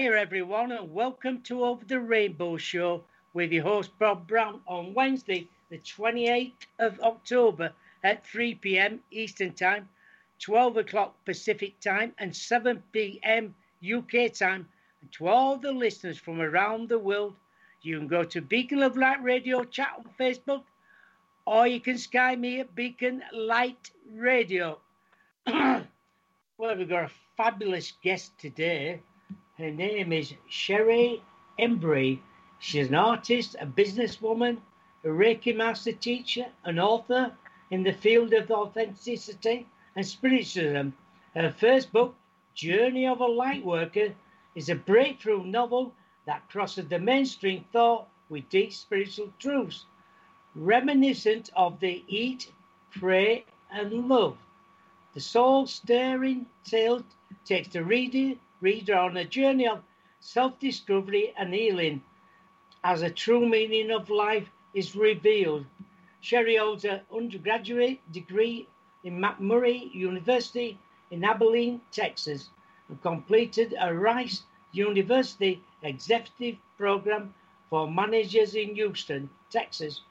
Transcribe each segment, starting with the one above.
Hiya, everyone, and welcome to Over the Rainbow Show with your host Bob Brown on Wednesday, the 28th of October at 3 p.m. Eastern Time, 12 o'clock Pacific Time, and 7 p.m. UK time. And to all the listeners from around the world, you can go to Beacon of Light Radio chat on Facebook, or you can Skype me at Beacon Light Radio. well, we've got a fabulous guest today. Her name is Sherry Embry. She's an artist, a businesswoman, a Reiki master teacher, an author in the field of authenticity and spiritualism. Her first book, Journey of a Lightworker, is a breakthrough novel that crosses the mainstream thought with deep spiritual truths, reminiscent of the Eat, Pray, and Love. The soul stirring tale takes the reader reader on a journey of self discovery and healing as a true meaning of life is revealed. Sherry holds an undergraduate degree in McMurry University in Abilene, Texas, and completed a Rice University executive program for managers in Houston, Texas.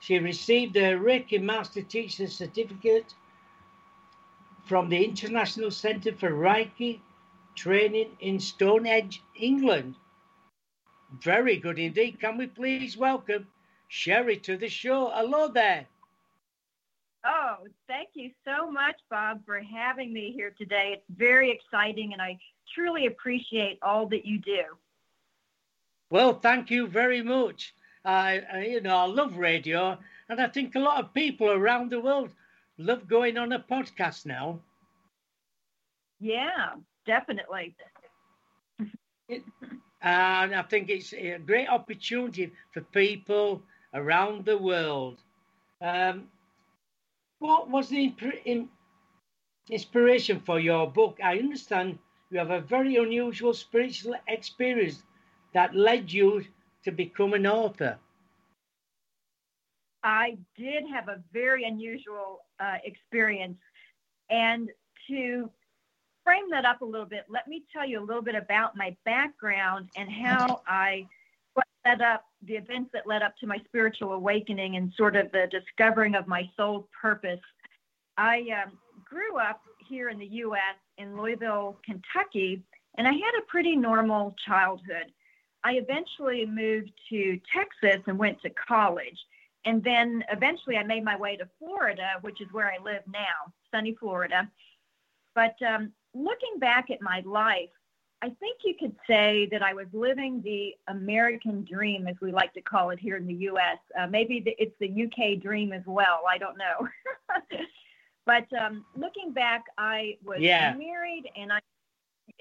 She received a Reiki Master Teacher Certificate from the International Center for Reiki training in Stonehenge, England. Very good indeed. Can we please welcome Sherry to the show? Hello there. Oh, thank you so much, Bob, for having me here today. It's very exciting, and I truly appreciate all that you do. Well, thank you very much. I, I, you know, I love radio, and I think a lot of people around the world love going on a podcast now. Yeah, definitely. And I think it's a great opportunity for people around the world. Um, what was the in, inspiration for your book? I understand you have a very unusual spiritual experience that led you to become an author. I did have a very unusual uh, experience. And to frame that up a little bit, let me tell you a little bit about my background and how I led up the events that led up to my spiritual awakening and sort of the discovering of my soul purpose. I um, grew up here in the U.S. in Louisville, Kentucky, and I had a pretty normal childhood. I eventually moved to Texas and went to college. And then eventually I made my way to Florida, which is where I live now, sunny Florida. But um, looking back at my life, I think you could say that I was living the American dream, as we like to call it here in the U.S. Uh, maybe the, it's the UK dream as well. I don't know. but um, looking back, I was yeah. married, and I,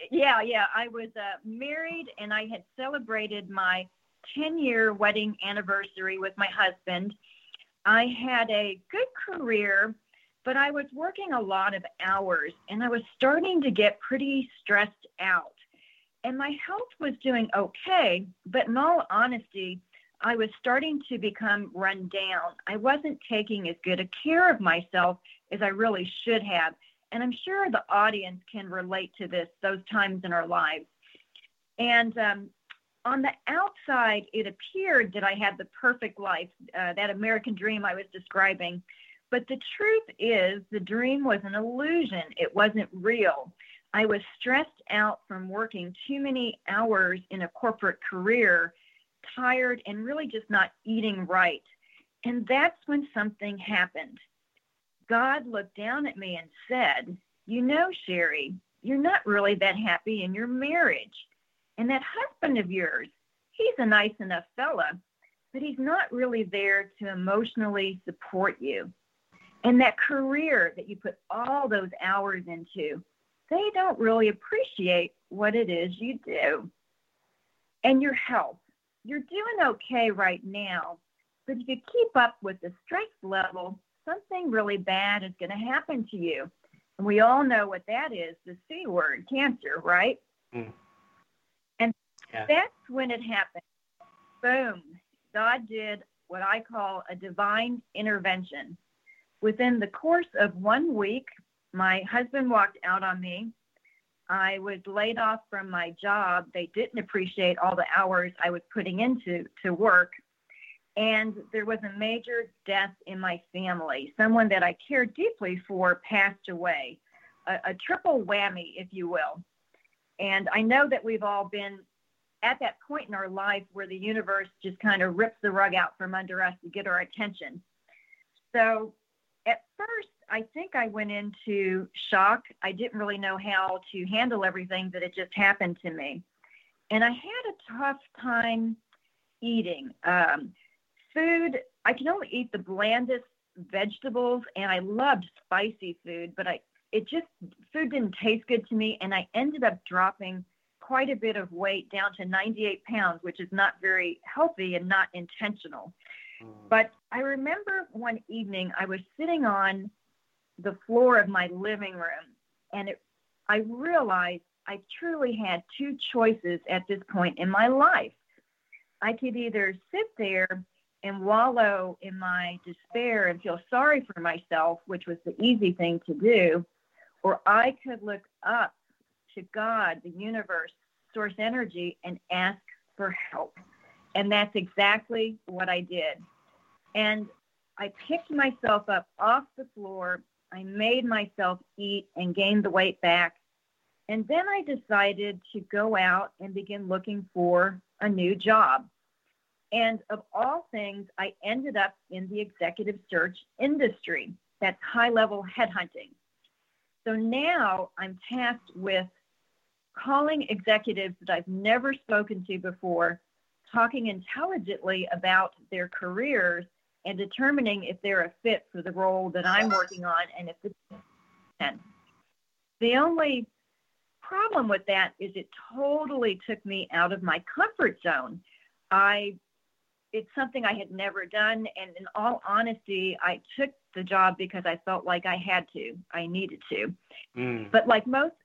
yeah, yeah, I was uh, married, and I had celebrated my 10-year wedding anniversary with my husband. I had a good career but I was working a lot of hours and I was starting to get pretty stressed out. And my health was doing okay, but in all honesty, I was starting to become run down. I wasn't taking as good a care of myself as I really should have. And I'm sure the audience can relate to this, those times in our lives. And um, on the outside, it appeared that I had the perfect life, uh, that American dream I was describing. But the truth is, the dream was an illusion. It wasn't real. I was stressed out from working too many hours in a corporate career, tired, and really just not eating right. And that's when something happened. God looked down at me and said, You know, Sherry, you're not really that happy in your marriage. And that husband of yours, he's a nice enough fella, but he's not really there to emotionally support you. And that career that you put all those hours into, they don't really appreciate what it is you do. And your health, you're doing okay right now, but if you keep up with the stress level, something really bad is going to happen to you. And we all know what that is the C word, cancer, right? Mm. And yeah. that's when it happened. Boom. God did what I call a divine intervention. Within the course of one week, my husband walked out on me. I was laid off from my job. They didn't appreciate all the hours I was putting into to work. And there was a major death in my family. Someone that I cared deeply for passed away. A, a triple whammy, if you will. And I know that we've all been at that point in our life where the universe just kind of rips the rug out from under us to get our attention. So at first, I think I went into shock. I didn't really know how to handle everything that had just happened to me. And I had a tough time eating. Um, food, I can only eat the blandest vegetables, and I loved spicy food, but I it just food didn't taste good to me, and I ended up dropping quite a bit of weight down to 98 pounds, which is not very healthy and not intentional. Mm. But I remember one evening I was sitting on the floor of my living room, and it, I realized I truly had two choices at this point in my life. I could either sit there and wallow in my despair and feel sorry for myself, which was the easy thing to do, or I could look up to God, the universe, source energy, and ask for help. And that's exactly what I did. And I picked myself up off the floor. I made myself eat and gained the weight back. And then I decided to go out and begin looking for a new job. And of all things, I ended up in the executive search industry. That's high level headhunting. So now I'm tasked with calling executives that I've never spoken to before, talking intelligently about their careers and determining if they're a fit for the role that I'm working on and if it's the only problem with that is it totally took me out of my comfort zone. I it's something I had never done and in all honesty I took the job because I felt like I had to. I needed to. Mm. But like most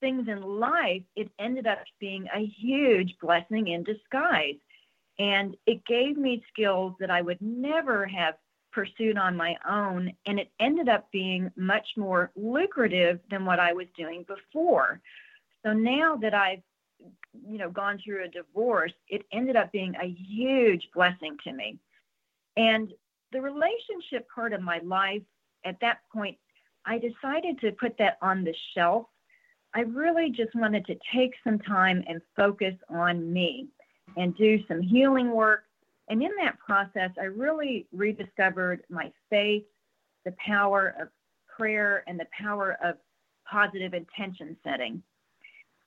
things in life, it ended up being a huge blessing in disguise. And it gave me skills that I would never have pursued on my own. And it ended up being much more lucrative than what I was doing before. So now that I've you know gone through a divorce it ended up being a huge blessing to me and the relationship part of my life at that point i decided to put that on the shelf I really just wanted to take some time and focus on me and do some healing work. And in that process, I really rediscovered my faith, the power of prayer, and the power of positive intention setting.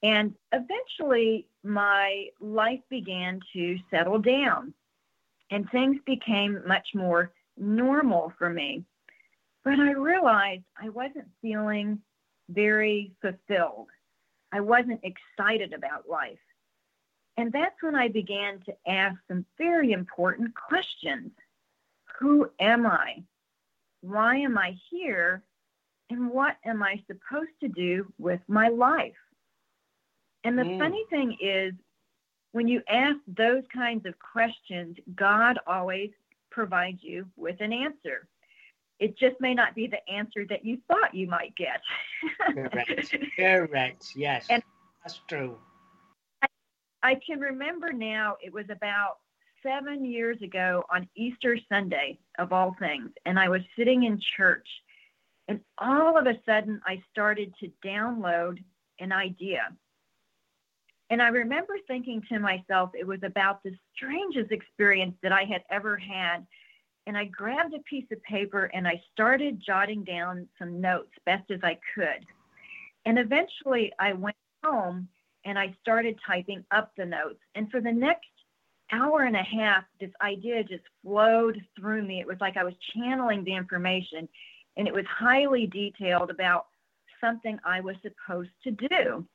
And eventually, my life began to settle down and things became much more normal for me. But I realized I wasn't feeling very fulfilled. I wasn't excited about life. And that's when I began to ask some very important questions. Who am I? Why am I here? And what am I supposed to do with my life? And the mm. funny thing is, when you ask those kinds of questions, God always provides you with an answer. It just may not be the answer that you thought you might get. Correct. Correct. Yes. And that's true. I, can remember now, it was about seven years ago on Easter Sunday, of all things, and I was sitting in church, and all of a sudden I started to download an idea. And I remember thinking to myself, it was about the strangest experience that I had ever had and I grabbed a piece of paper and I started jotting down some notes best as I could. And eventually I went home and I started typing up the notes. And for the next hour and a half, this idea just flowed through me. It was like I was channeling the information, and it was highly detailed about something I was supposed to do.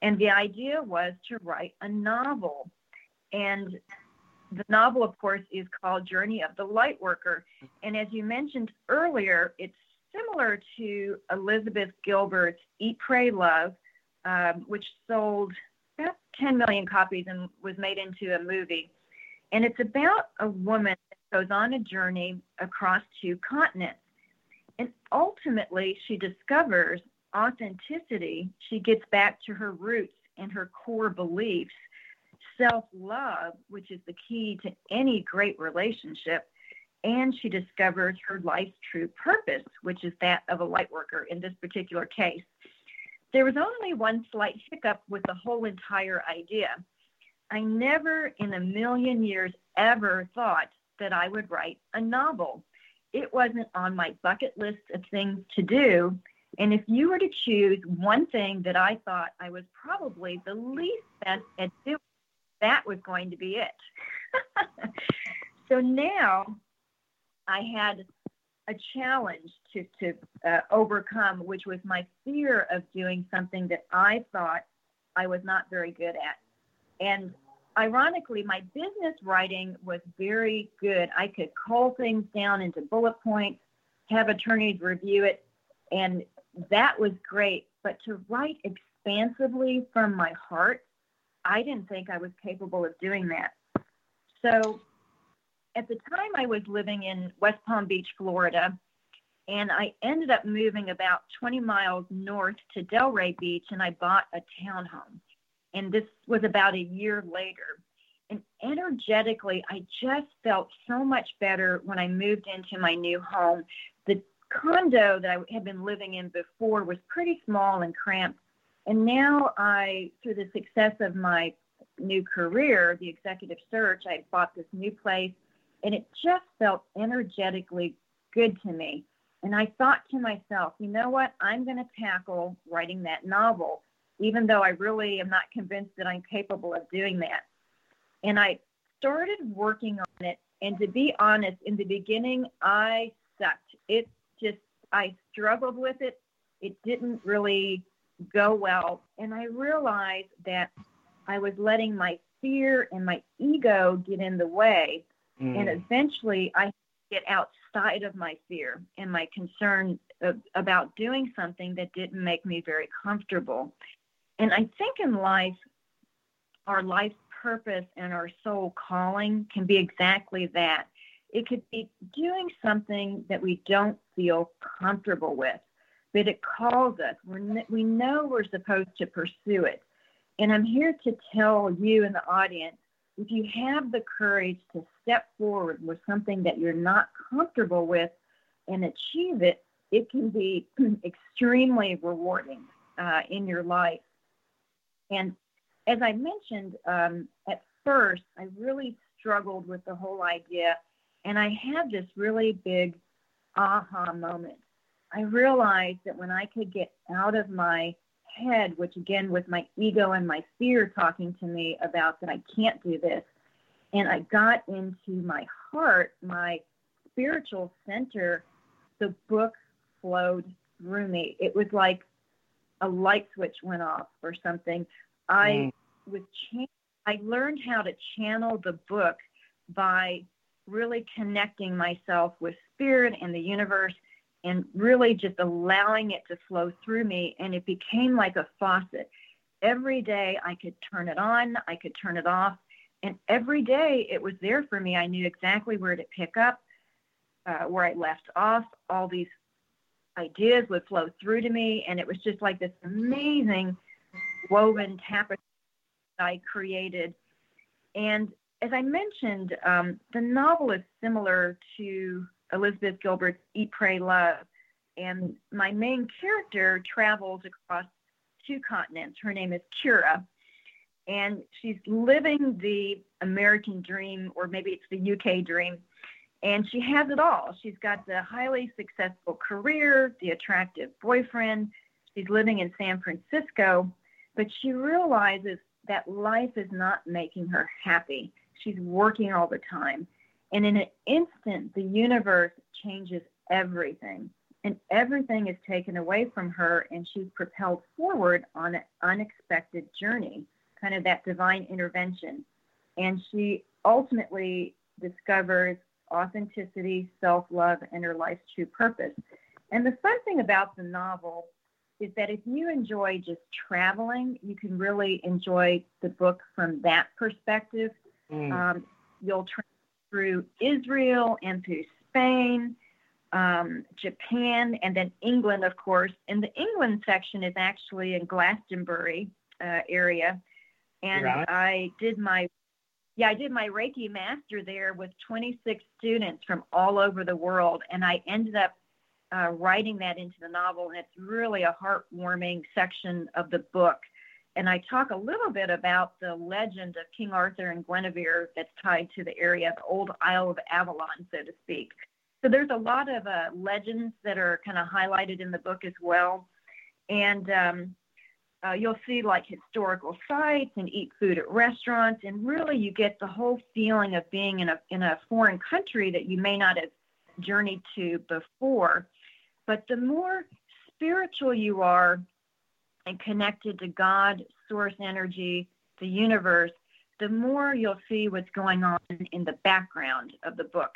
And the idea was to write a novel. And the novel, of course, is called Journey of the Lightworker. And as you mentioned earlier, it's similar to Elizabeth Gilbert's Eat, Pray, Love, um, which sold about 10 million copies and was made into a movie. And it's about a woman that goes on a journey across two continents. And ultimately, she discovers authenticity, she gets back to her roots and her core beliefs. Self love, which is the key to any great relationship, and she discovers her life's true purpose, which is that of a light worker in this particular case. There was only one slight hiccup with the whole entire idea. I never in a million years ever thought that I would write a novel. It wasn't on my bucket list of things to do. And if you were to choose one thing that I thought I was probably the least best at doing, that was going to be it. so now I had a challenge to, to uh, overcome, which was my fear of doing something that I thought I was not very good at. And ironically, my business writing was very good. I could cull things down into bullet points, have attorneys review it, and that was great. But to write expansively from my heart, I didn't think I was capable of doing that. So at the time, I was living in West Palm Beach, Florida, and I ended up moving about 20 miles north to Delray Beach, and I bought a townhome. And this was about a year later. And energetically, I just felt so much better when I moved into my new home. The condo that I had been living in before was pretty small and cramped. And now I, through the success of my new career, the executive search, I bought this new place and it just felt energetically good to me. And I thought to myself, you know what? I'm going to tackle writing that novel, even though I really am not convinced that I'm capable of doing that. And I started working on it. And to be honest, in the beginning, I sucked. It just, I struggled with it. It didn't really go well. And I realized that I was letting my fear and my ego get in the way Mm. And eventually I get outside of my fear and my concern of, about doing something that didn't make me very comfortable. And I think in life, our life purpose and our soul calling can be exactly that. It could be doing something that we don't feel comfortable with, but it calls us. We're, we know we're supposed to pursue it. And I'm here to tell you in the audience if you have the courage to step forward with something that you're not comfortable with and achieve it, it can be extremely rewarding uh, in your life. And as I mentioned, um, at first, I really struggled with the whole idea, and I had this really big aha moment. I realized that when I could get out of my head, which again was my ego and my fear talking to me about that I can't do this. And I got into my heart, my spiritual center, the book flowed through me. It was like a light switch went off or something. I mm. was cha- I learned how to channel the book by really connecting myself with spirit and the universe and really just allowing it to flow through me. And it became like a faucet. Every day I could turn it on, I could turn it off. And every day it was there for me. I knew exactly where to pick up, uh, where I left off. All these ideas would flow through to me. And it was just like this amazing woven tapestry I created. And as I mentioned, um, the novel is similar to Elizabeth Gilbert's Eat, Pray, Love. And my main character travels across two continents. Her name is Kira. And she's living the American dream, or maybe it's the UK dream. And she has it all. She's got the highly successful career, the attractive boyfriend. She's living in San Francisco, but she realizes that life is not making her happy. She's working all the time. And in an instant, the universe changes everything. And everything is taken away from her, and she's propelled forward on an unexpected journey, kind of that divine intervention. And she ultimately discovers authenticity, self love, and her life's true purpose. And the fun thing about the novel is that if you enjoy just traveling, you can really enjoy the book from that perspective. Mm. Um, you'll travel through Israel and through Spain. um, Japan, and then England, of course. And the England section is actually in Glastonbury uh, area, and right. I did my yeah, I did my Reiki master there with 26 students from all over the world, and I ended up uh, writing that into the novel, and it's really a heartwarming section of the book. And I talk a little bit about the legend of King Arthur and Guinevere that's tied to the area of Old Isle of Avalon, so to speak. So there's a lot of uh, legends that are kind of highlighted in the book as well. And um, uh, you'll see like historical sites and eat food at restaurants, and really you get the whole feeling of being in a in a foreign country that you may not have journeyed to before. But the more spiritual you are and connected to God, source energy, the universe, the more you'll see what's going on in the background of the book.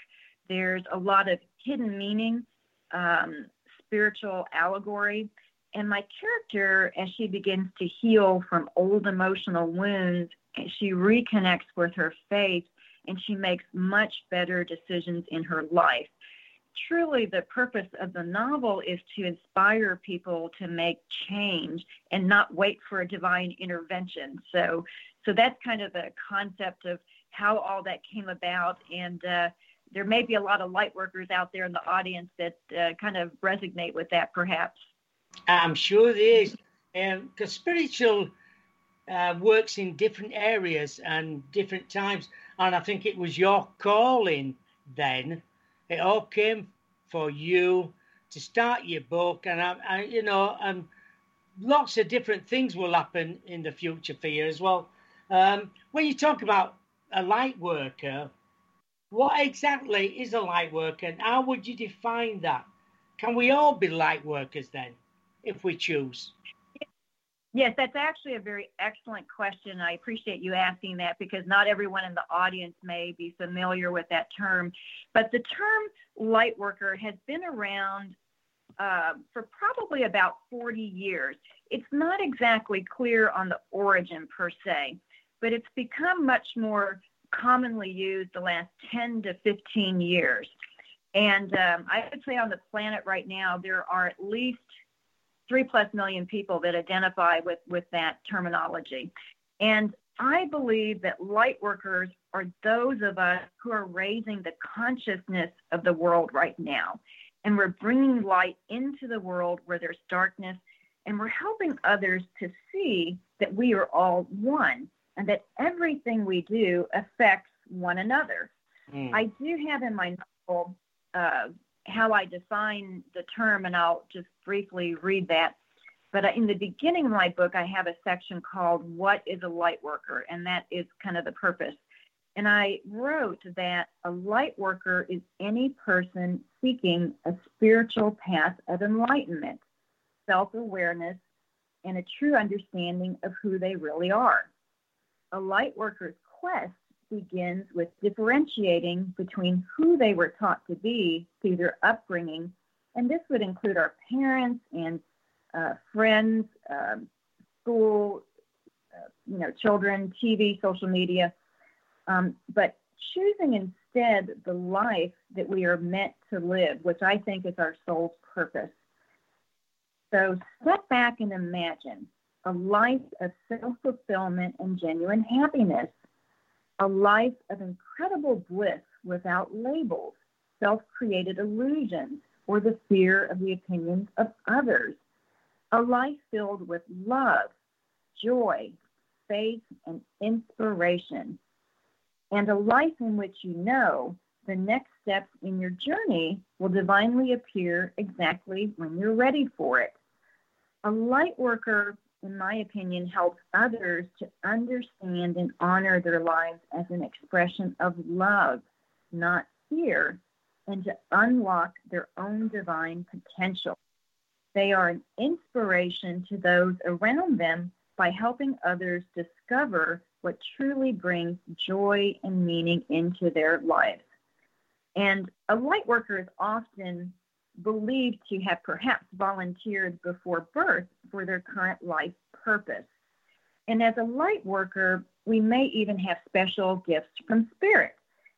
There's a lot of hidden meaning, um, spiritual allegory and my character, as she begins to heal from old emotional wounds, she reconnects with her faith and she makes much better decisions in her life. Truly, the purpose of the novel is to inspire people to make change and not wait for a divine intervention. So, so that's kind of the concept of how all that came about. And uh, there may be a lot of light workers out there in the audience that uh, kind of resonate with that, perhaps. I'm sure there is, because um, spiritual uh, works in different areas and different times. And I think it was your calling then. It all came for you to start your book, and I, I you know, um, lots of different things will happen in the future for you as well. Um, when you talk about a light worker, what exactly is a light worker, and how would you define that? Can we all be light workers then? If we choose? Yes, that's actually a very excellent question. I appreciate you asking that because not everyone in the audience may be familiar with that term. But the term light worker has been around uh, for probably about 40 years. It's not exactly clear on the origin per se, but it's become much more commonly used the last 10 to 15 years. And um, I would say on the planet right now, there are at least three plus million people that identify with, with that terminology. And I believe that light workers are those of us who are raising the consciousness of the world right now. And we're bringing light into the world where there's darkness, and we're helping others to see that we are all one and that everything we do affects one another. Mm. I do have in my novel uh, how I define the term, and I'll just briefly read that. But uh, in the beginning of my book, I have a section called What is a Light Worker? And that is kind of the purpose. And I wrote that a light worker is any person seeking a spiritual path of enlightenment, self awareness, and a true understanding of who they really are. A light worker's quest begins with differentiating between who they were taught to be through their upbringing, and this would include our parents and uh, friends, uh, school, uh, you know, children, TV, social media, um, but choosing instead the life that we are meant to live, which I think is our soul's purpose. So step back and imagine a life of self fulfillment and genuine happiness a life of incredible bliss without labels, self created illusions, or the fear of the opinions of others. A life filled with love, joy, faith, and inspiration. And a life in which you know the next steps in your journey will divinely appear exactly when you're ready for it. A light worker in my opinion, helps others to understand and honor their lives as an expression of love, not fear, and to unlock their own divine potential. They are an inspiration to those around them by helping others discover what truly brings joy and meaning into their lives. And a light worker is often believed to have perhaps volunteered before birth for their current life purpose. And as a light worker, we may even have special gifts from spirit,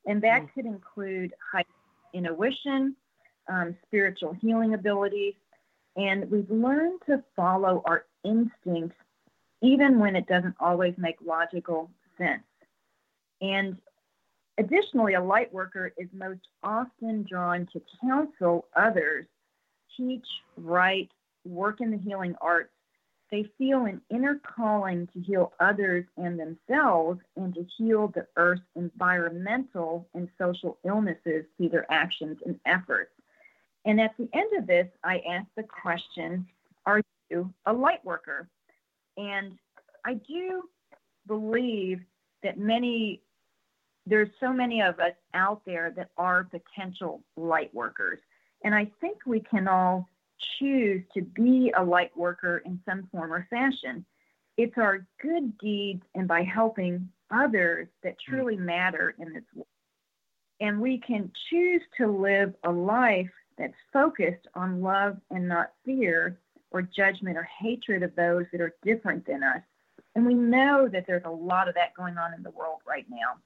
and that mm. could include high intuition, um, spiritual healing abilities, and we've learned to follow our instincts even when it doesn't always make logical sense. And additionally, a light worker is most often drawn to counsel others, teach, write, work in the healing arts. They feel an inner calling to heal others and themselves and to heal the earth's environmental and social illnesses through their actions and efforts. And at the end of this, I ask the question Are you a light worker? And I do believe that many, there's so many of us out there that are potential light workers. And I think we can all choose to be a light worker in some form or fashion. It's our good deeds and by helping others that mm. truly matter in this world. And we can choose to live a life that's focused on love and not fear or judgment or hatred of those that are different than us. And we know that there's a lot of that going on in the world right now.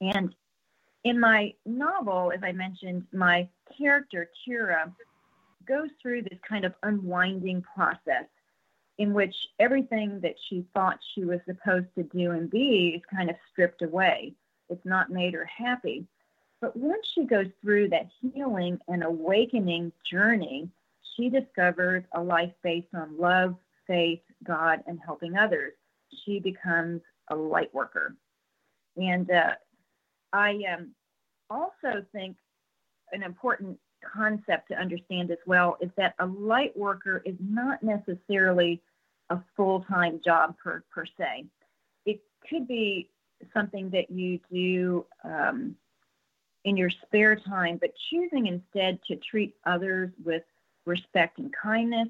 And in my novel, as I mentioned, my character, Kira, goes through this kind of unwinding process in which everything that she thought she was supposed to do and be is kind of stripped away. It's not made her happy. But once she goes through that healing and awakening journey, she discovers a life based on love, faith, God, and helping others. She becomes a light worker. And uh, I um, also think an important concept to understand as well is that a light worker is not necessarily a full time job per, per se. It could be something that you do um, in your spare time, but choosing instead to treat others with respect and kindness.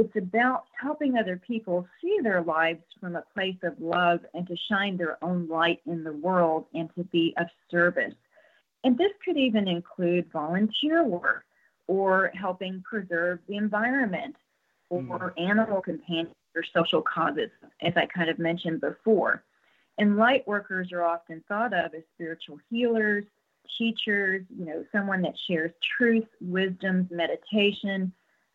It's about helping other people see their lives from a place of love and to shine their own light in the world and to be of service. And this could even include volunteer work or helping preserve the environment or mm. animal companions or social causes, as I kind of mentioned before. And light workers are often thought of as spiritual healers, teachers, you know, someone that shares truth, wisdoms, meditation,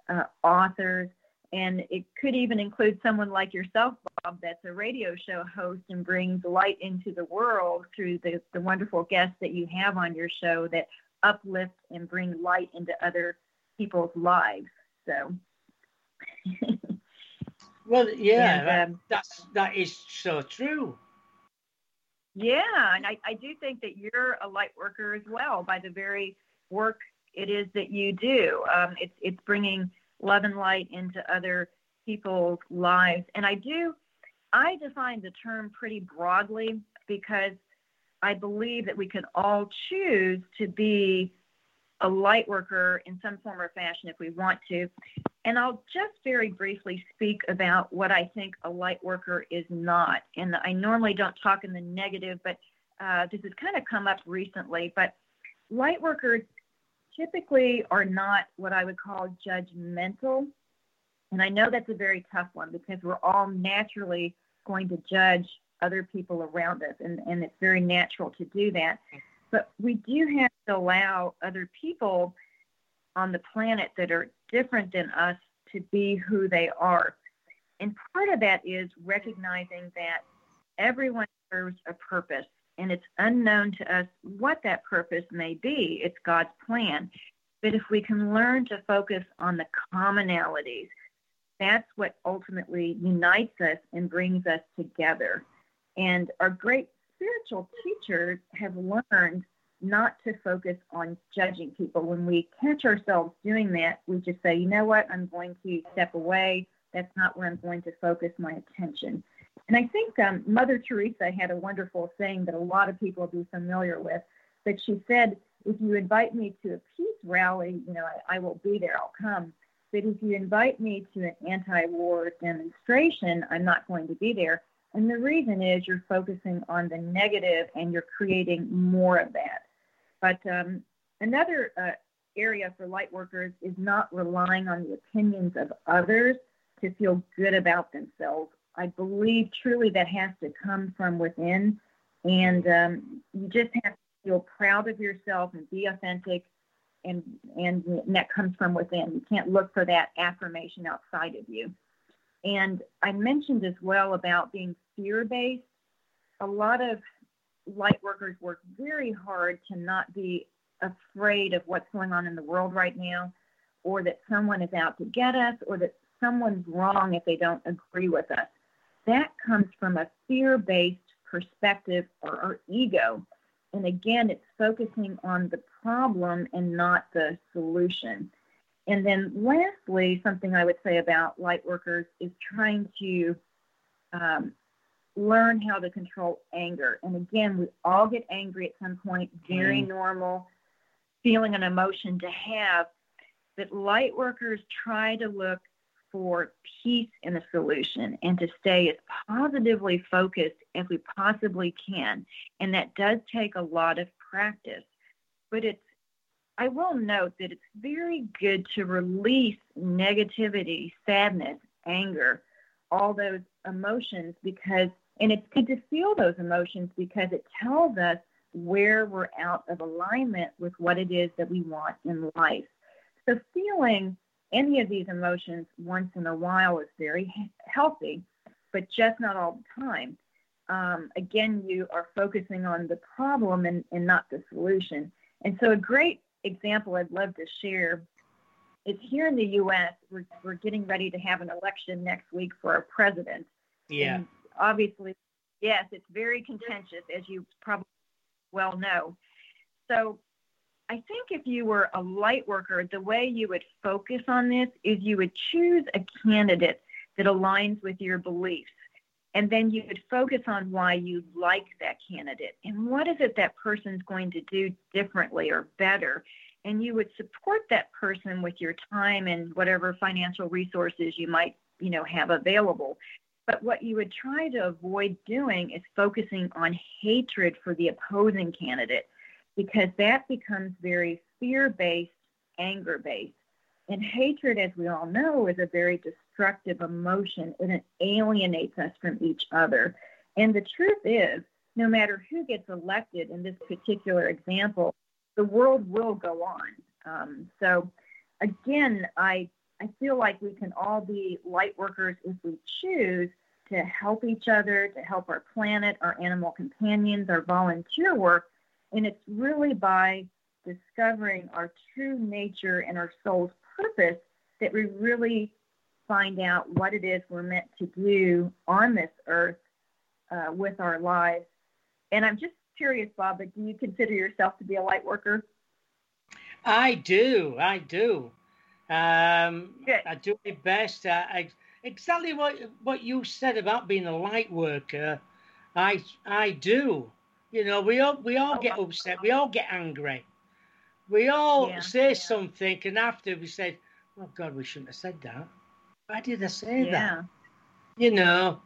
uh, authors, and it could even include someone like yourself, Bob, that's a radio show host and brings light into the world through the, the wonderful guests that you have on your show that uplift and bring light into other people's lives. So. well, yeah, and, um, that's that is so true. Yeah, and I, I do think that you're a light worker as well by the very work it is that you do. Um, it's it's bringing love and light into other people's lives, and I do. I define the term pretty broadly because I believe that we can all choose to be a light worker in some form or fashion if we want to. And I'll just very briefly speak about what I think a light worker is not. And I normally don't talk in the negative, but uh, this has kind of come up recently. But light workers typically are not what I would call judgmental. And I know that's a very tough one because we're all naturally going to judge other people around us, and, and it's very natural to do that. But we do have to allow other people on the planet that are different than us to be who they are. And part of that is recognizing that everyone serves a purpose and it's unknown to us what that purpose may be. It's God's plan. But if we can learn to focus on the commonalities, that's what ultimately unites us and brings us together. And our great spiritual teachers have learned not to focus on judging people. When we catch ourselves doing that, we just say, you know what, I'm going to step away. That's not where I'm going to focus my attention. And I think um, Mother Teresa had a wonderful saying that a lot of people will be familiar with. That she said, if you invite me to a peace rally, you know, I, I will be there, I'll come. But if you invite me to an anti war demonstration, I'm not going to be there. And the reason is you're focusing on the negative and you're creating more of that. But um, another uh, area for light workers is not relying on the opinions of others to feel good about themselves. I believe truly that has to come from within, and um, you just have to feel proud of yourself and be authentic and and that comes from within. You can't look for that affirmation outside of you. And I mentioned as well about being fear based. A lot of light workers work very hard to not be afraid of what's going on in the world right now, or that someone is out to get us, or that someone's wrong if they don't agree with us. That comes from a fear based perspective or, or ego. And again, it's focusing on the problem and not the solution. And then lastly, something I would say about light workers is trying to um, learn how to control anger. And again, we all get angry at some point, very mm. normal feeling and emotion to have. But light workers try to look for peace in the solution and to stay as positively focused as we possibly can. And that does take a lot of practice. But it's I will note that it's very good to release negativity, sadness, anger, all those emotions because and it's good to feel those emotions because it tells us where we're out of alignment with what it is that we want in life. So, feeling any of these emotions once in a while is very healthy, but just not all the time. Um, again, you are focusing on the problem and, and not the solution. And so, a great example I'd love to share is here in the U.S., we're, we're getting ready to have an election next week for a president. Yeah. And obviously, yes, it's very contentious, as you probably well know. So I think if you were a light worker, the way you would focus on this is you would choose a candidate that aligns with your beliefs. And then you would focus on why you like that candidate and what is it that person's going to do differently or better. And you would support that person with your time and whatever financial resources you might, you know, have available. But what you would try to avoid doing is focusing on hatred for the opposing candidate because that becomes very fear based, anger based. And hatred, as we all know, is a very destructive emotion and it alienates us from each other. And the truth is, no matter who gets elected in this particular example, the world will go on. Um, so, again, I I feel like we can all be light workers if we choose to help each other, to help our planet, our animal companions, our volunteer work. And it's really by discovering our true nature and our soul's purpose that we really find out what it is we're meant to do on this earth uh, with our lives. And I'm just curious, Bob, but do you consider yourself to be a light worker? I do. I do. Um, I do my best. I, I, exactly what what you said about being a light worker. I I do. You know, we all we all get upset. We all get angry. We all yeah, say yeah. something, and after we say, "Oh God, we shouldn't have said that." Why did I say yeah. that? You know,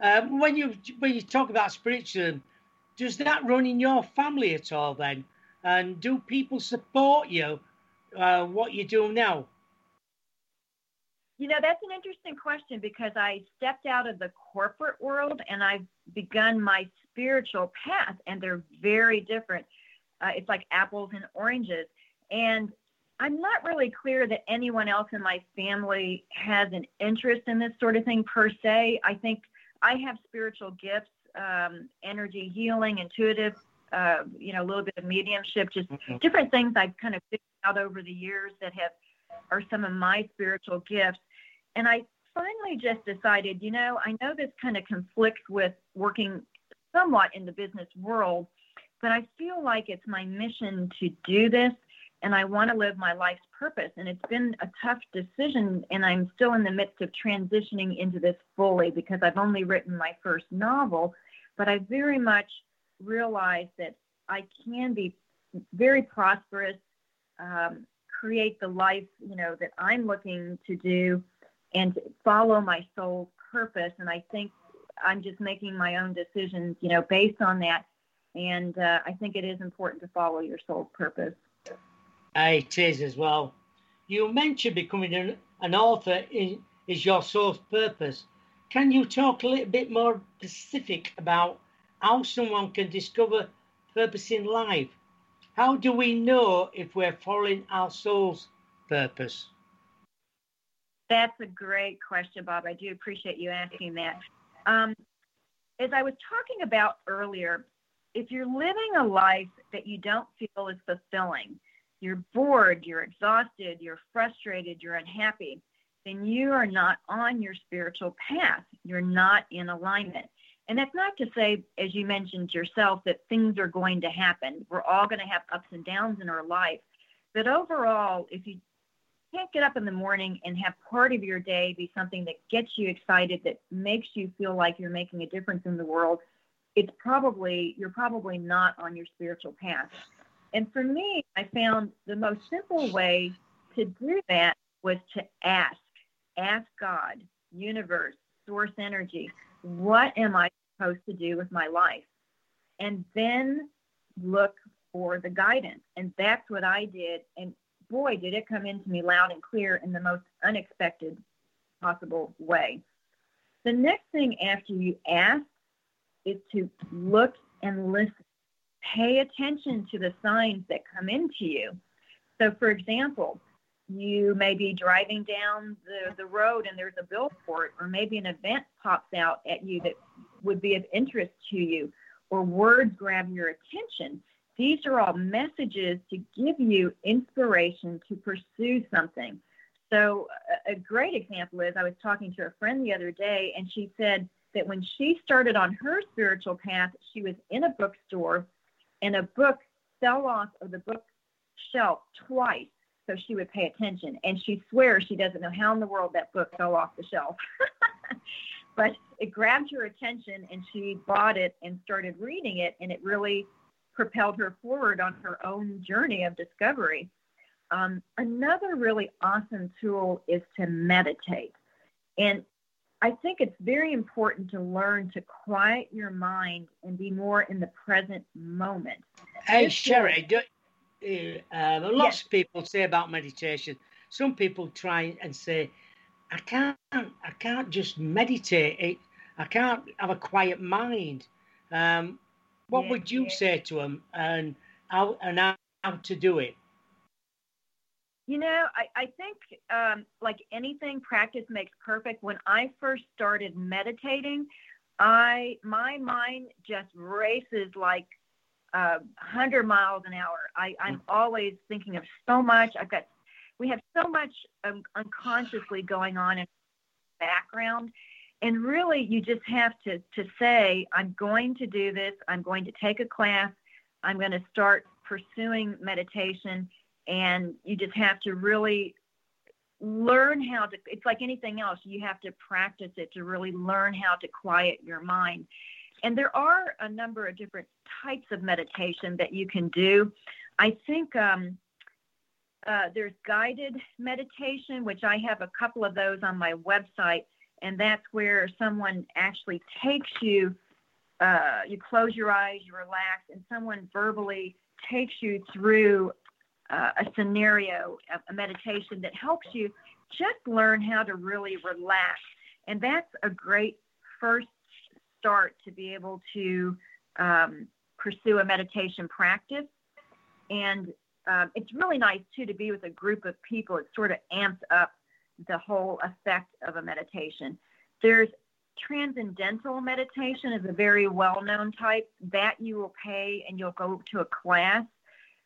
um, when you when you talk about spiritualism, does that run in your family at all? Then, and do people support you? Uh, what you do now? You know, that's an interesting question because I stepped out of the corporate world and I've begun my spiritual path, and they're very different. Uh, it's like apples and oranges. And I'm not really clear that anyone else in my family has an interest in this sort of thing per se. I think I have spiritual gifts, um, energy healing, intuitive, uh, you know, a little bit of mediumship, just mm-hmm. different things I've kind of figured out over the years that have are some of my spiritual gifts. And I finally just decided, you know, I know this kind of conflicts with working somewhat in the business world, but I feel like it's my mission to do this and I want to live my life's purpose. And it's been a tough decision, and I'm still in the midst of transitioning into this fully because I've only written my first novel. But I very much realize that I can be very prosperous, um, create the life you know that I'm looking to do, and follow my soul purpose. And I think I'm just making my own decisions, you know, based on that. And uh, I think it is important to follow your soul's purpose. It is as well. You mentioned becoming an, an author is, is your soul's purpose. Can you talk a little bit more specific about how someone can discover purpose in life? how do we know if we're following our soul's purpose? That's a great question, Bob. I do appreciate you asking that. Um, as I was talking about earlier, if you're living a life that you don't feel is fulfilling, you're bored, you're exhausted, you're frustrated, you're unhappy, then you are not on your spiritual path. You're not in alignment. And that's not to say, as you mentioned yourself, that things are going to happen. We're all going to have ups and downs in our life. But overall, if you can't get up in the morning and have part of your day be something that gets you excited, that makes you feel like you're making a difference in the world, it's probably, you're probably not on your spiritual path. And for me, I found the most simple way to do that was to ask, ask God, universe, source energy, what am I supposed to do with my life? And then look for the guidance. And that's what I did. And boy, did it come into me loud and clear in the most unexpected possible way. The next thing after you ask is to look and listen. Pay attention to the signs that come into you. So, for example, you may be driving down the, the road and there's a billboard, or maybe an event pops out at you that would be of interest to you, or words grab your attention. These are all messages to give you inspiration to pursue something. So, a great example is I was talking to a friend the other day, and she said that when she started on her spiritual path, she was in a bookstore and a book fell off of the bookshelf twice so she would pay attention. And she swears she doesn't know how in the world that book fell off the shelf. but it grabbed her attention and she bought it and started reading it, and it really propelled her forward on her own journey of discovery. Um, another really awesome tool is to meditate. And I think it's very important to learn to quiet your mind and be more in the present moment. Hey, Shari, do, uh, um, lots yes. of people say about meditation. Some people try and say, "I can't, I can't just meditate. I can't have a quiet mind." Um, what yeah, would you yeah. say to them and how and how, to do it? You know, I, I think um, like anything, practice makes perfect. When I first started meditating, I my mind just races like uh, 100 miles an hour. I, I'm always thinking of so much. I've got, we have so much um, unconsciously going on in background and really you just have to to say i'm going to do this. I'm going to take a class. I'm going to start pursuing meditation. And you just have to really learn how to it's like anything else you have to practice it to really learn how to quiet your mind. And there are a number of different types of meditation that you can do. I think um, uh, there's guided meditation which i have a couple of those on my website and that's where someone actually takes you. Uh, you close your eyes, you relax, and someone verbally takes you through uh, a scenario, a, a meditation that helps you just learn how to really relax. And that's a great first start to be able to um, pursue a meditation practice. And um, it's really nice too to be with a group of people. It sort of amps up the whole effect of a meditation. There's transcendental meditation is a very well-known type that you will pay and you'll go to a class,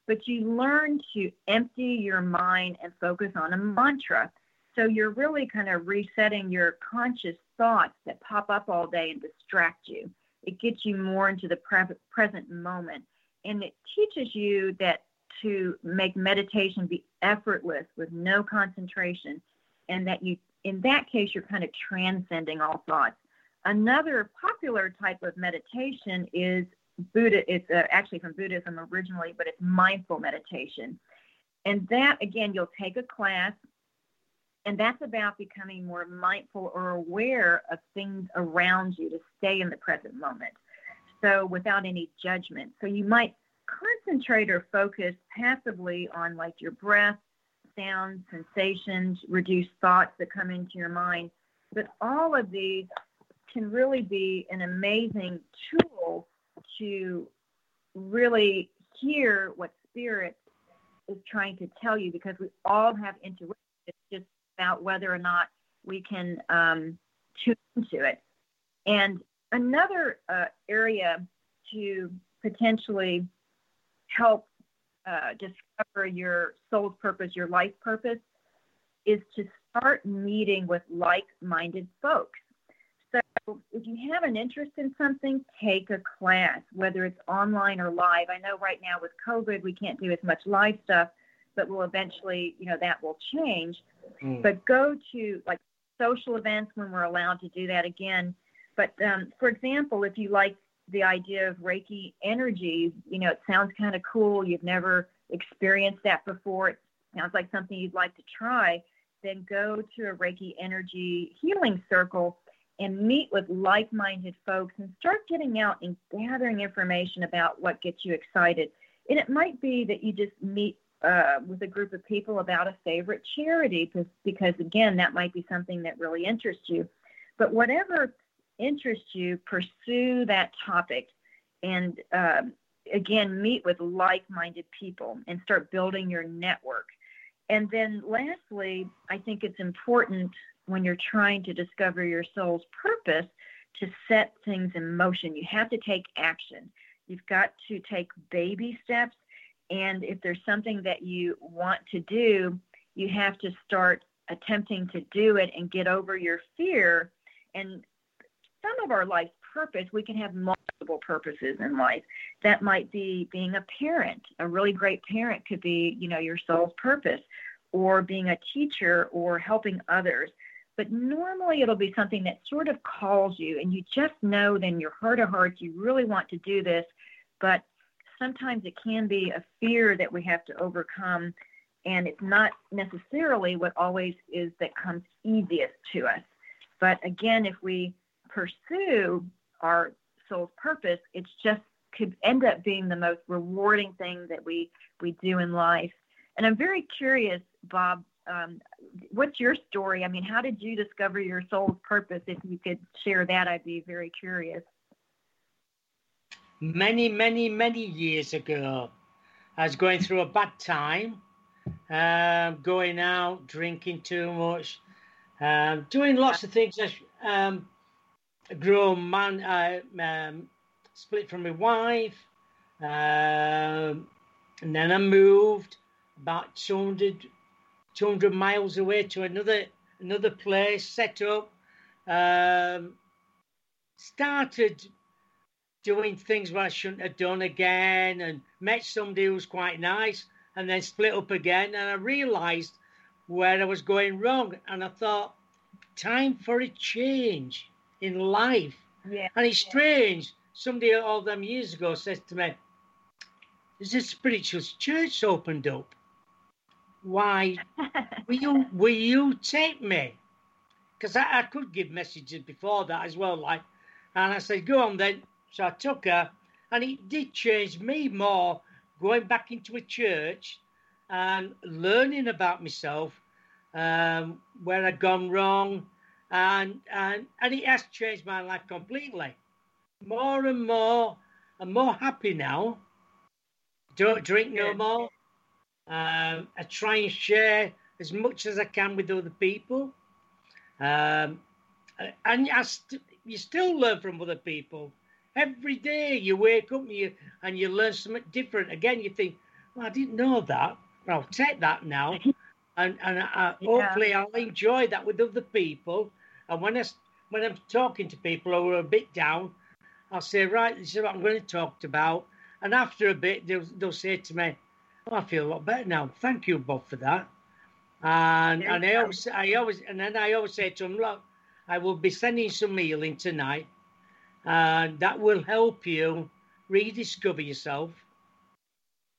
but you learn to empty your mind and focus on a mantra. So you're really kind of resetting your conscious thoughts that pop up all day and distract you. It gets you more into the pre- present moment. And it teaches you that to make meditation be effortless with no concentration and that you, in that case, you're kind of transcending all thoughts. Another popular type of meditation is Buddha. It's uh, actually from Buddhism originally, but it's mindful meditation. And that, again, you'll take a class, and that's about becoming more mindful or aware of things around you to stay in the present moment. So without any judgment. So you might concentrate or focus passively on like your breath sounds, sensations, reduce thoughts that come into your mind. But all of these can really be an amazing tool to really hear what spirit is trying to tell you because we all have intuition. It's just about whether or not we can um, tune into it. And another uh, area to potentially help uh, discover your soul's purpose, your life purpose, is to start meeting with like minded folks. So, if you have an interest in something, take a class, whether it's online or live. I know right now with COVID, we can't do as much live stuff, but we'll eventually, you know, that will change. Mm. But go to like social events when we're allowed to do that again. But um, for example, if you like the idea of Reiki energy, you know, it sounds kind of cool. You've never experienced that before. It sounds like something you'd like to try. Then go to a Reiki energy healing circle and meet with like minded folks and start getting out and gathering information about what gets you excited. And it might be that you just meet uh, with a group of people about a favorite charity because, because, again, that might be something that really interests you. But whatever interests you, pursue that topic and, uh, again, meet with like minded people and start building your network. And then, lastly, I think it's important when you're trying to discover your soul's purpose to set things in motion. You have to take action. You've got to take baby steps. And if there's something that you want to do, you have to start attempting to do it and get over your fear. And some of our life's purpose, we can have multiple purposes in life. That might be being a parent. A really great parent could be, you know, your soul's purpose, or being a teacher or helping others. But normally it'll be something that sort of calls you, and you just know in your heart of hearts you really want to do this. But sometimes it can be a fear that we have to overcome, and it's not necessarily what always is that comes easiest to us. But again, if we pursue our soul's purpose, it's just could end up being the most rewarding thing that we we do in life. And I'm very curious, Bob, um, what's your story? I mean, how did you discover your soul's purpose? If you could share that, I'd be very curious. Many, many, many years ago, I was going through a bad time, um, going out, drinking too much, um, doing lots of things. Um, a grown man, uh, um, split from my wife, um, and then I moved about 200 200 miles away to another another place, set up, um, started doing things what I shouldn't have done again, and met somebody who was quite nice, and then split up again, and I realised where I was going wrong, and I thought, time for a change in life. Yeah. And it's strange. Somebody all them years ago says to me, "There's a spiritual church opened up." why will you will you take me? Because I, I could give messages before that as well, like, and I said, go on then. So I took her, and it did change me more going back into a church and learning about myself, um, where I'd gone wrong, and and and it has changed my life completely. More and more, I'm more happy now. Don't drink no more. Um, I try and share as much as I can with other people. Um, and st- you still learn from other people. Every day you wake up and you, and you learn something different. Again, you think, well, I didn't know that. I'll take that now. And, and I, yeah. hopefully I'll enjoy that with other people. And when, I, when I'm talking to people who are a bit down, I'll say, right, this is what I'm going to talk about. And after a bit, they'll, they'll say to me, oh, I feel a lot better now. Thank you, Bob, for that. And and I always, I always, and then I always say to them, look, I will be sending some healing tonight, and that will help you rediscover yourself.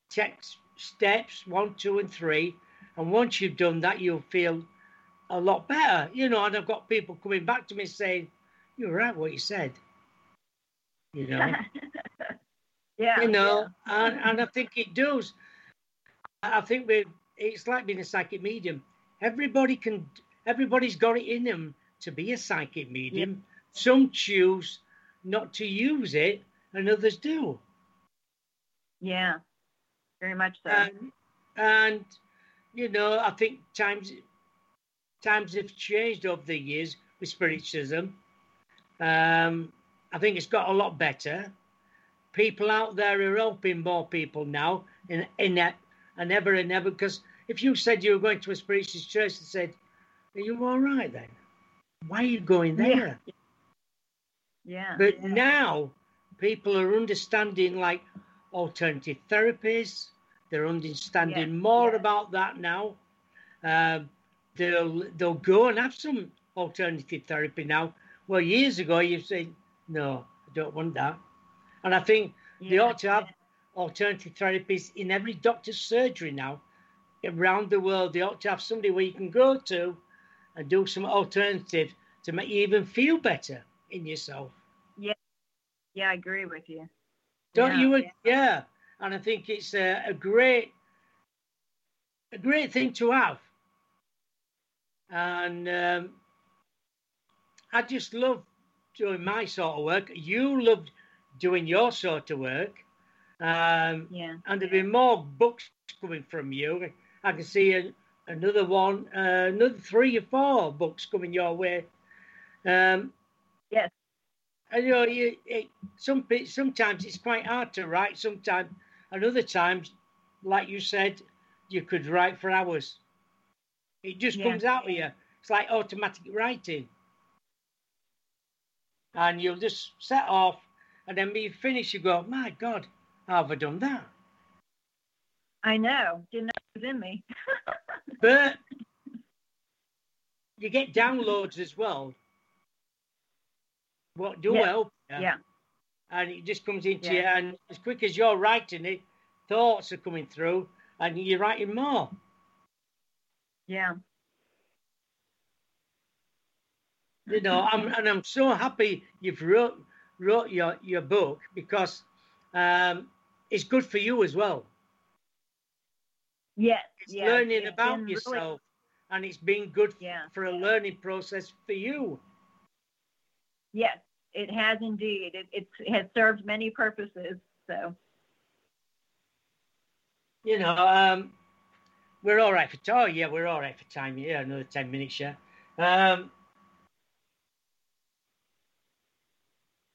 Take steps one, two, and three, and once you've done that, you'll feel a lot better. You know, and I've got people coming back to me saying, "You're right, what you said." You know. yeah. You know, yeah. and and I think it does. I think we it's like being a psychic medium. Everybody can, everybody's got it in them to be a psychic medium. Yeah. Some choose not to use it, and others do. Yeah, very much so. And, and you know, I think times times have changed over the years with spiritualism. Um, I think it's got a lot better. People out there are helping more people now in in that and ever and ever. Because if you said you were going to a spiritualist church and said, "Are you all right then? Why are you going there?" Yeah. Yeah. But yeah. now people are understanding like alternative therapies. They're understanding Yeah, more yeah. about that now. Um, they'll they'll go and have some alternative therapy now. Well, years ago you say no, I don't want that, and I think they ought to have alternative therapies in every doctor's surgery now around the world. They ought to have somebody where you can go to and do some alternative to make you even feel better in yourself. Yeah, I agree with you. Don't Yeah, you? yeah. Yeah. And I think it's a, a great, a great thing to have. And um, I just love doing my sort of work. You love doing your sort of work. Um, Yeah. and there'll be more books coming from you. I can see a, another one, uh, another three or four books coming your way. Um, Yes. and you know, you, it, some sometimes it's quite hard to write. Sometimes, and other times, like you said, you could write for hours. It just Yeah. comes out of you. It's like automatic writing, and you'll just set off, and then when you finish, you go, "My God, how have I done that?" I know. Didn't know it was in me. But you get downloads as well. What do Yeah. help? you. yeah. And it just comes into Yeah. you. And as quick as you're writing it, thoughts are coming through, and you're writing more. Yeah. You know, I'm, and I'm so happy you've wrote wrote your your book because um, it's good for you as well. Yes. It's yes. learning It's about been really- yourself, and it's been good Yeah. for a learning process for you. Yes, it has indeed. It, it has served many purposes. So You know, um, we're all right for time. Oh, yeah, we're all right for time. Yeah, another ten minutes. Yeah. Um,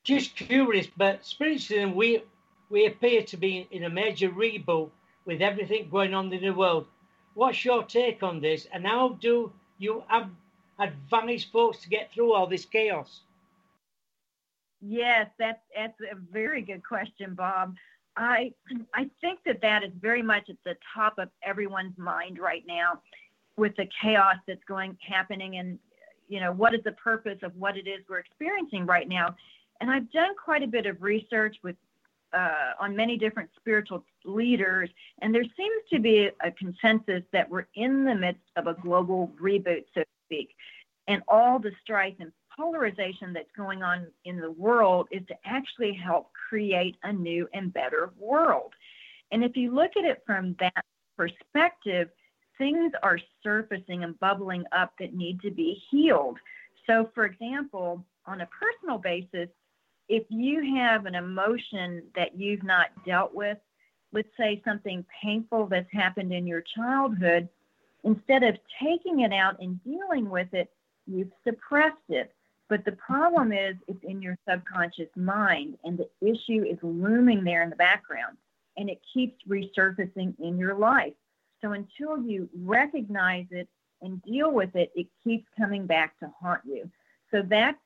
just curious, but spiritualism, we we appear to be in a major reboot with everything going on in the world. What's your take on this, and how do you ab- advise folks to get through all this chaos? Yes, that's that's a very good question, Bob. I I think that that is very much at the top of everyone's mind right now, with the chaos that's going happening, and you know what is the purpose of what it is we're experiencing right now. And I've done quite a bit of research with uh, on many different spiritual leaders, and there seems to be a consensus that we're in the midst of a global reboot, so to speak. And all the strife and polarization that's going on in the world is to actually help create a new and better world. And if you look at it from that perspective, things are surfacing and bubbling up that need to be healed. So, for example, on a personal basis, if you have an emotion that you've not dealt with, let's say something painful that's happened in your childhood, instead of taking it out and dealing with it, you've suppressed it. But the problem is it's in your subconscious mind, and the issue is looming there in the background, and it keeps resurfacing in your life. So until you recognize it and deal with it, it keeps coming back to haunt you. So that's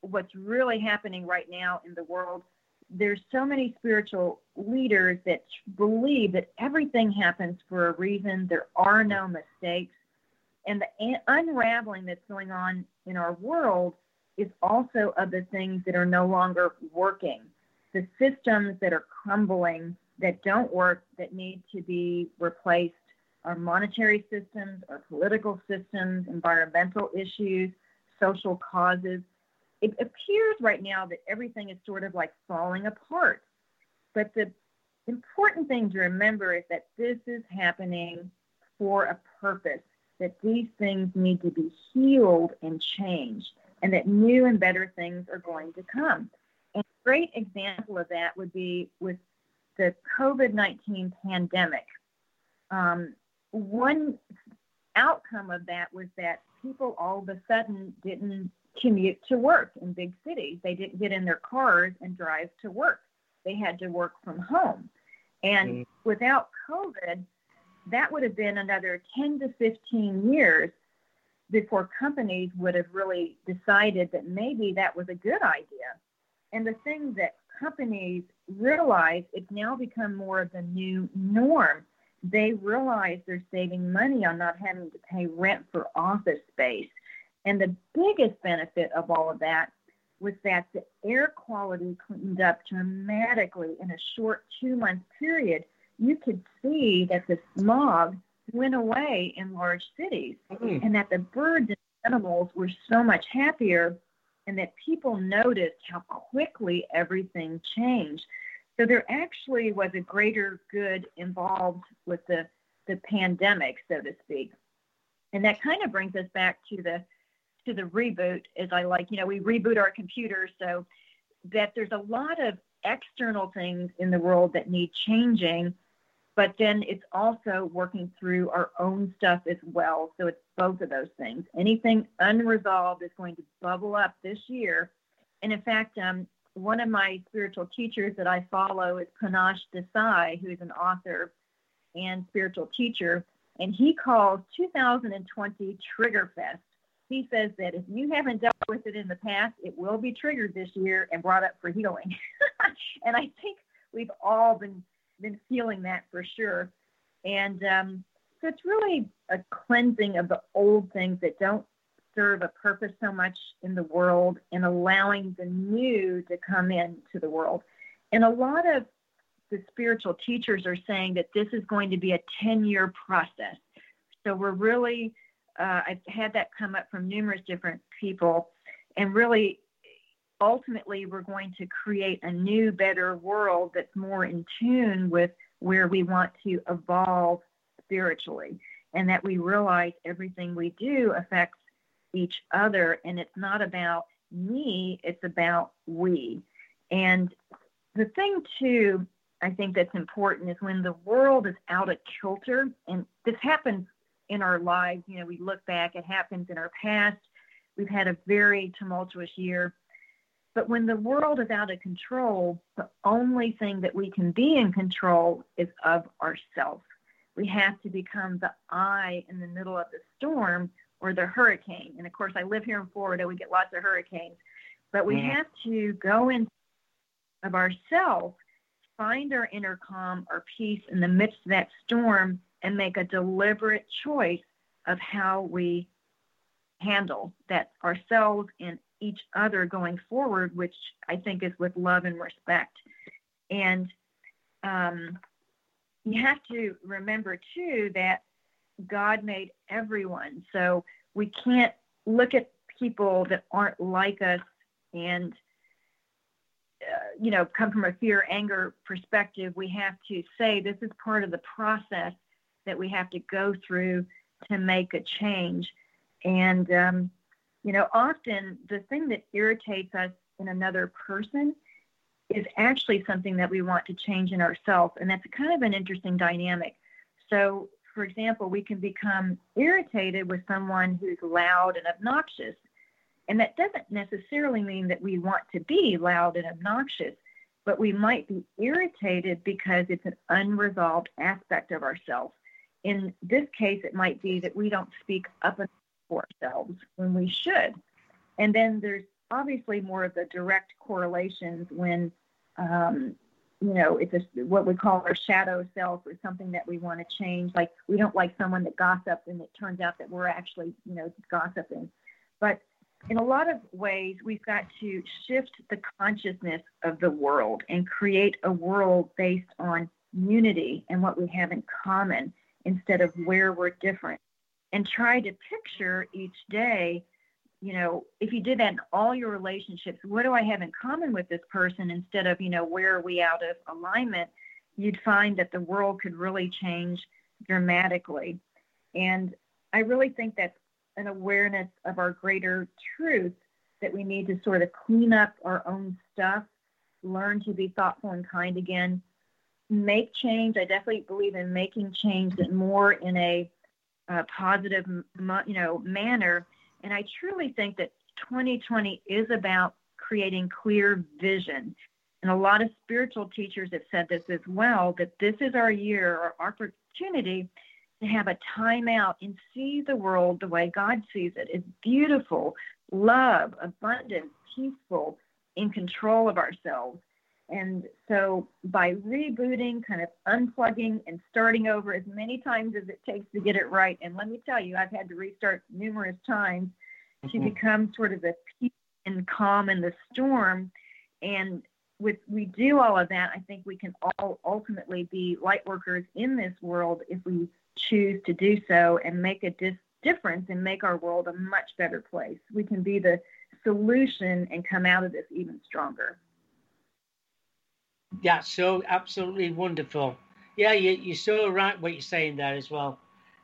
what's really happening right now in the world. There's so many spiritual leaders that believe that everything happens for a reason. There are no mistakes. And the unraveling that's going on in our world is also of the things that are no longer working. The systems that are crumbling, that don't work, that need to be replaced are monetary systems, our political systems, environmental issues, social causes. It appears right now that everything is sort of like falling apart. But the important thing to remember is that this is happening for a purpose, that these things need to be healed and changed, and that new and better things are going to come. And a great example of that would be with the COVID 19 pandemic, um, one outcome of that was that people all of a sudden didn't commute to work in big cities. They didn't get in their cars and drive to work. They had to work from home. And mm. without COVID, that would have been another 10 to 15 years before companies would have really decided that maybe that was a good idea. And the thing that companies realize it's now become more of the new norm. They realize they're saving money on not having to pay rent for office space. And the biggest benefit of all of that was that the air quality cleaned up dramatically in a short two month period. You could see that the smog went away in large cities mm-hmm. and that the birds and animals were so much happier and that people noticed how quickly everything changed. So there actually was a greater good involved with the, the pandemic, so to speak. And that kind of brings us back to the to the reboot, as I like, you know, we reboot our computers so that there's a lot of external things in the world that need changing but then it's also working through our own stuff as well. So it's both of those things. Anything unresolved is going to bubble up this year. And in fact, um, one of my spiritual teachers that I follow is Panache Desai, who is an author and spiritual teacher, and he calls 2020 Trigger Fest. He says that if you haven't dealt with it in the past, it will be triggered this year and brought up for healing. and I think we've all been been feeling that for sure. And um, so it's really a cleansing of the old things that don't serve a purpose so much in the world and allowing the new to come into the world. And a lot of the spiritual teachers are saying that this is going to be a 10 year process. So we're really, uh, I've had that come up from numerous different people, and really ultimately we're going to create a new, better world that's more in tune with where we want to evolve spiritually, and that we realize everything we do affects each other, and it's not about me, it's about we. And the thing, too, I think that's important is when the world is out of kilter, and this happens in our lives, you know, we look back, it happens in our past. We've had a very tumultuous year but when the world is out of control, the only thing that we can be in control is of ourselves. We have to become the eye in the middle of the storm or the hurricane. And of course, I live here in Florida. We get lots of hurricanes. But we mm. have to go in of ourselves, find our inner calm, our peace in the midst of that storm, and make a deliberate choice of how we handle that ourselves and each other going forward, which I think is with love and respect. And um, you have to remember too that God made everyone. So we can't look at people that aren't like us and uh, you know come from a fear anger perspective we have to say this is part of the process that we have to go through to make a change and um, you know, often the thing that irritates us in another person is actually something that we want to change in ourselves. And that's kind of an interesting dynamic. So, for example, we can become irritated with someone who's loud and obnoxious. And that doesn't necessarily mean that we want to be loud and obnoxious, but we might be irritated because it's an unresolved aspect of ourselves. In this case, it might be that we don't speak up for ourselves when we should. And then there's obviously more of the direct correlations when, um, you know, it's a, what we call our shadow self or something that we want to change. Like we don't like someone that gossips and it turns out that we're actually, you know, gossiping. But in a lot of ways, we've got to shift the consciousness of the world and create a world based on unity and what we have in common instead of where we're different and try to picture each day you know if you did that in all your relationships what do i have in common with this person instead of you know where are we out of alignment you'd find that the world could really change dramatically and i really think that's an awareness of our greater truth that we need to sort of clean up our own stuff learn to be thoughtful and kind again make change. I definitely believe in making change, but more in a uh, positive, you know, manner. And I truly think that 2020 is about creating clear vision. And a lot of spiritual teachers have said this as well that this is our year, our opportunity to have a time out and see the world the way God sees it. It's beautiful, love, abundant, peaceful, in control of ourselves. And so by rebooting, kind of unplugging and starting over as many times as it takes to get it right, and let me tell you, I've had to restart numerous times mm-hmm. to become sort of the peace and calm in the storm. And with we do all of that, I think we can all ultimately be light workers in this world if we choose to do so and make a dis- difference and make our world a much better place. We can be the solution and come out of this even stronger. Yeah, so absolutely wonderful. Yeah, you, you're so right what you're saying there as well.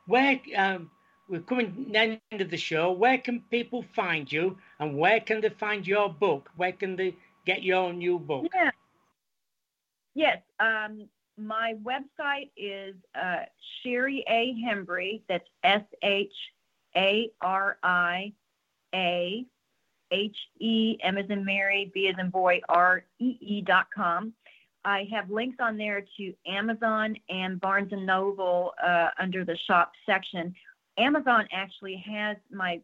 Where um, we're coming the end of the show. Where can people find you, and where can they find your book? Where can they get your new book? Yeah. Yes. Um, my website is uh, Shari A. Hembree. That's S H A R I A H E M as in Mary, B as in boy, R E E dot com. I have links on there to Amazon and Barnes and Noble uh, under the shop section. Amazon actually has my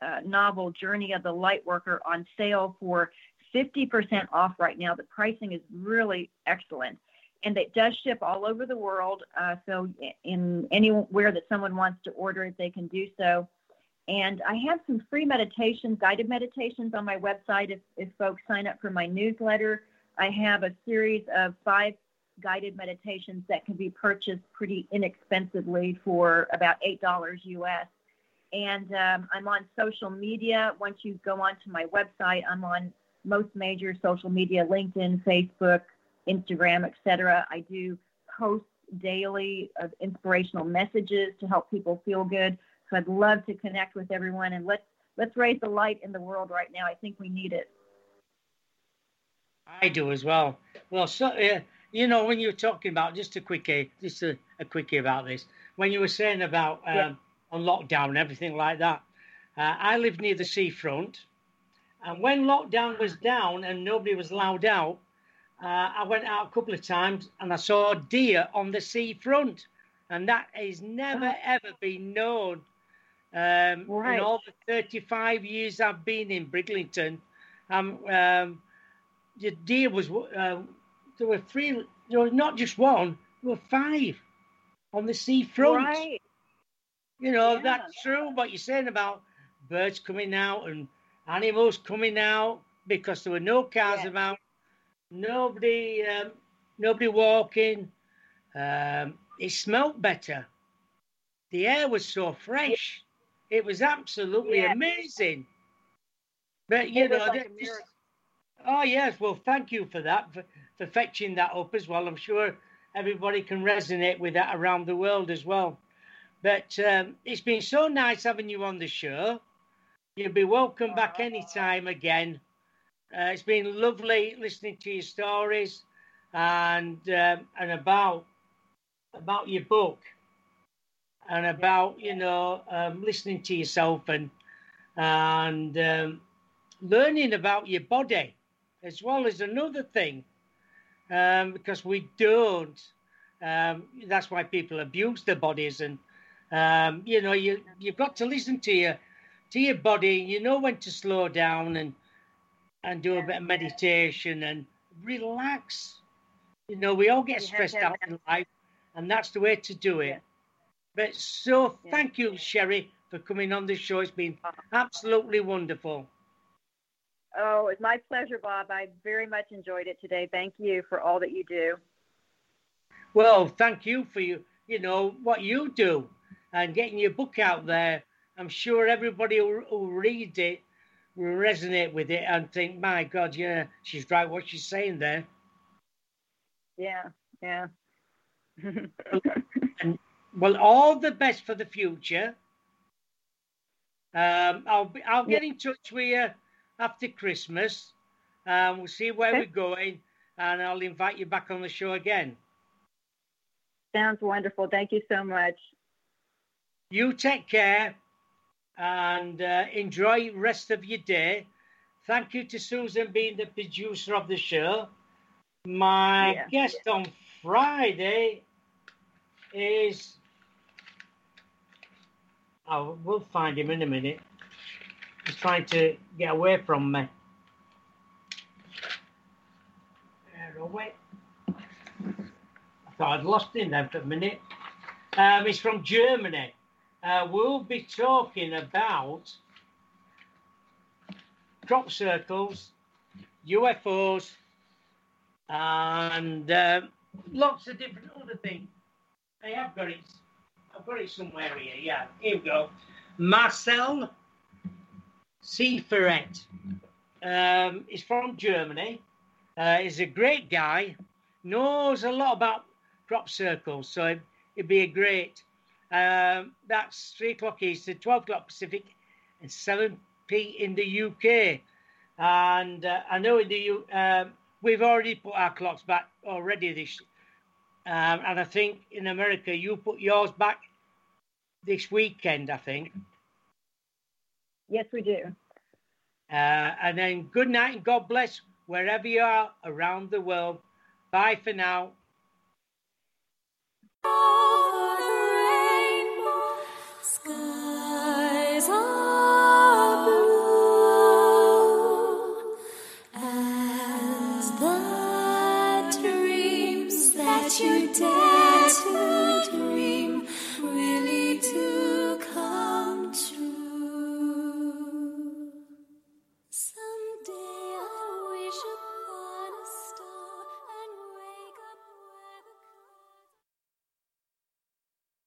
uh, novel Journey of the Lightworker on sale for 50% off right now. The pricing is really excellent. And it does ship all over the world. Uh, so, in anywhere that someone wants to order it, they can do so. And I have some free meditations, guided meditations on my website if, if folks sign up for my newsletter. I have a series of five guided meditations that can be purchased pretty inexpensively for about $8 US. And um, I'm on social media. Once you go onto my website, I'm on most major social media LinkedIn, Facebook, Instagram, etc. I do post daily of inspirational messages to help people feel good. So I'd love to connect with everyone and let's let's raise the light in the world right now. I think we need it. I do as well. Well, so uh, you know when you were talking about just a quickie, just a, a quickie about this. When you were saying about um, yeah. on lockdown and everything like that, uh, I live near the seafront, and when lockdown was down and nobody was allowed out, uh, I went out a couple of times and I saw deer on the seafront, and that has never oh. ever been known. Um, right. In all the 35 years I've been in Bridlington, um, um, the deer was uh, there were three. There was not just one. There were five on the seafront. Right. You know yeah. that's true. What you're saying about birds coming out and animals coming out because there were no cars yeah. about, nobody, um, nobody walking. Um, it smelt better. The air was so fresh. It was absolutely yeah. amazing. But you it know, like Oh, yes. Well, thank you for that, for, for fetching that up as well. I'm sure everybody can resonate with that around the world as well. But um, it's been so nice having you on the show. You'll be welcome back anytime again. Uh, it's been lovely listening to your stories and um, and about about your book and about you know um, listening to yourself and and um, learning about your body as well as another thing, um, because we don't. Um, that's why people abuse their bodies, and um, you know, you you've got to listen to your to your body. You know when to slow down and and do a bit of meditation and relax. You know, we all get stressed out in life, and that's the way to do it. But so, thank you, Shari, for coming on the show. It's been uh-huh. absolutely wonderful. Oh, it's my pleasure, Bob. I very much enjoyed it today. Thank you for all that you do. Well, thank you for you, you know, what you do and getting your book out there. I'm sure everybody who, who reads it will resonate with it and think, my God, yeah, she's right what she's saying there. Yeah, yeah. and, well, all the best for the future. Um, I'll be, I'll get yeah. in touch with you after Christmas. Um, we'll see where okay. we're going, and I'll invite you back on the show again. Sounds wonderful. Thank you so much. You take care and uh, enjoy rest of your day. Thank you to Susan being the producer of the show. My Yeah. guest on Friday is. Oh, we'll find him in a minute. He's trying to get away from me. There, away. I thought I'd lost him then for a minute. Um, he's from Germany. Uh, we'll be talking about crop circles, UFOs, and um lots of different other things. I have got it. I've got it somewhere here. Yeah, here we go. Marcel Seifert. Um, he's from Germany. Uh, he's a great guy. Knows a lot about crop circles, so it, it'd be a great. Um, that's three o'clock Eastern, twelve o'clock Pacific, and seven p in the UK. And uh, I know in the U, um, we've already put our clocks back already this, um, and I think in America you put yours back this weekend. I think. Yes, we do. Uh, and then good night and God bless wherever you are around the world. Bye for now.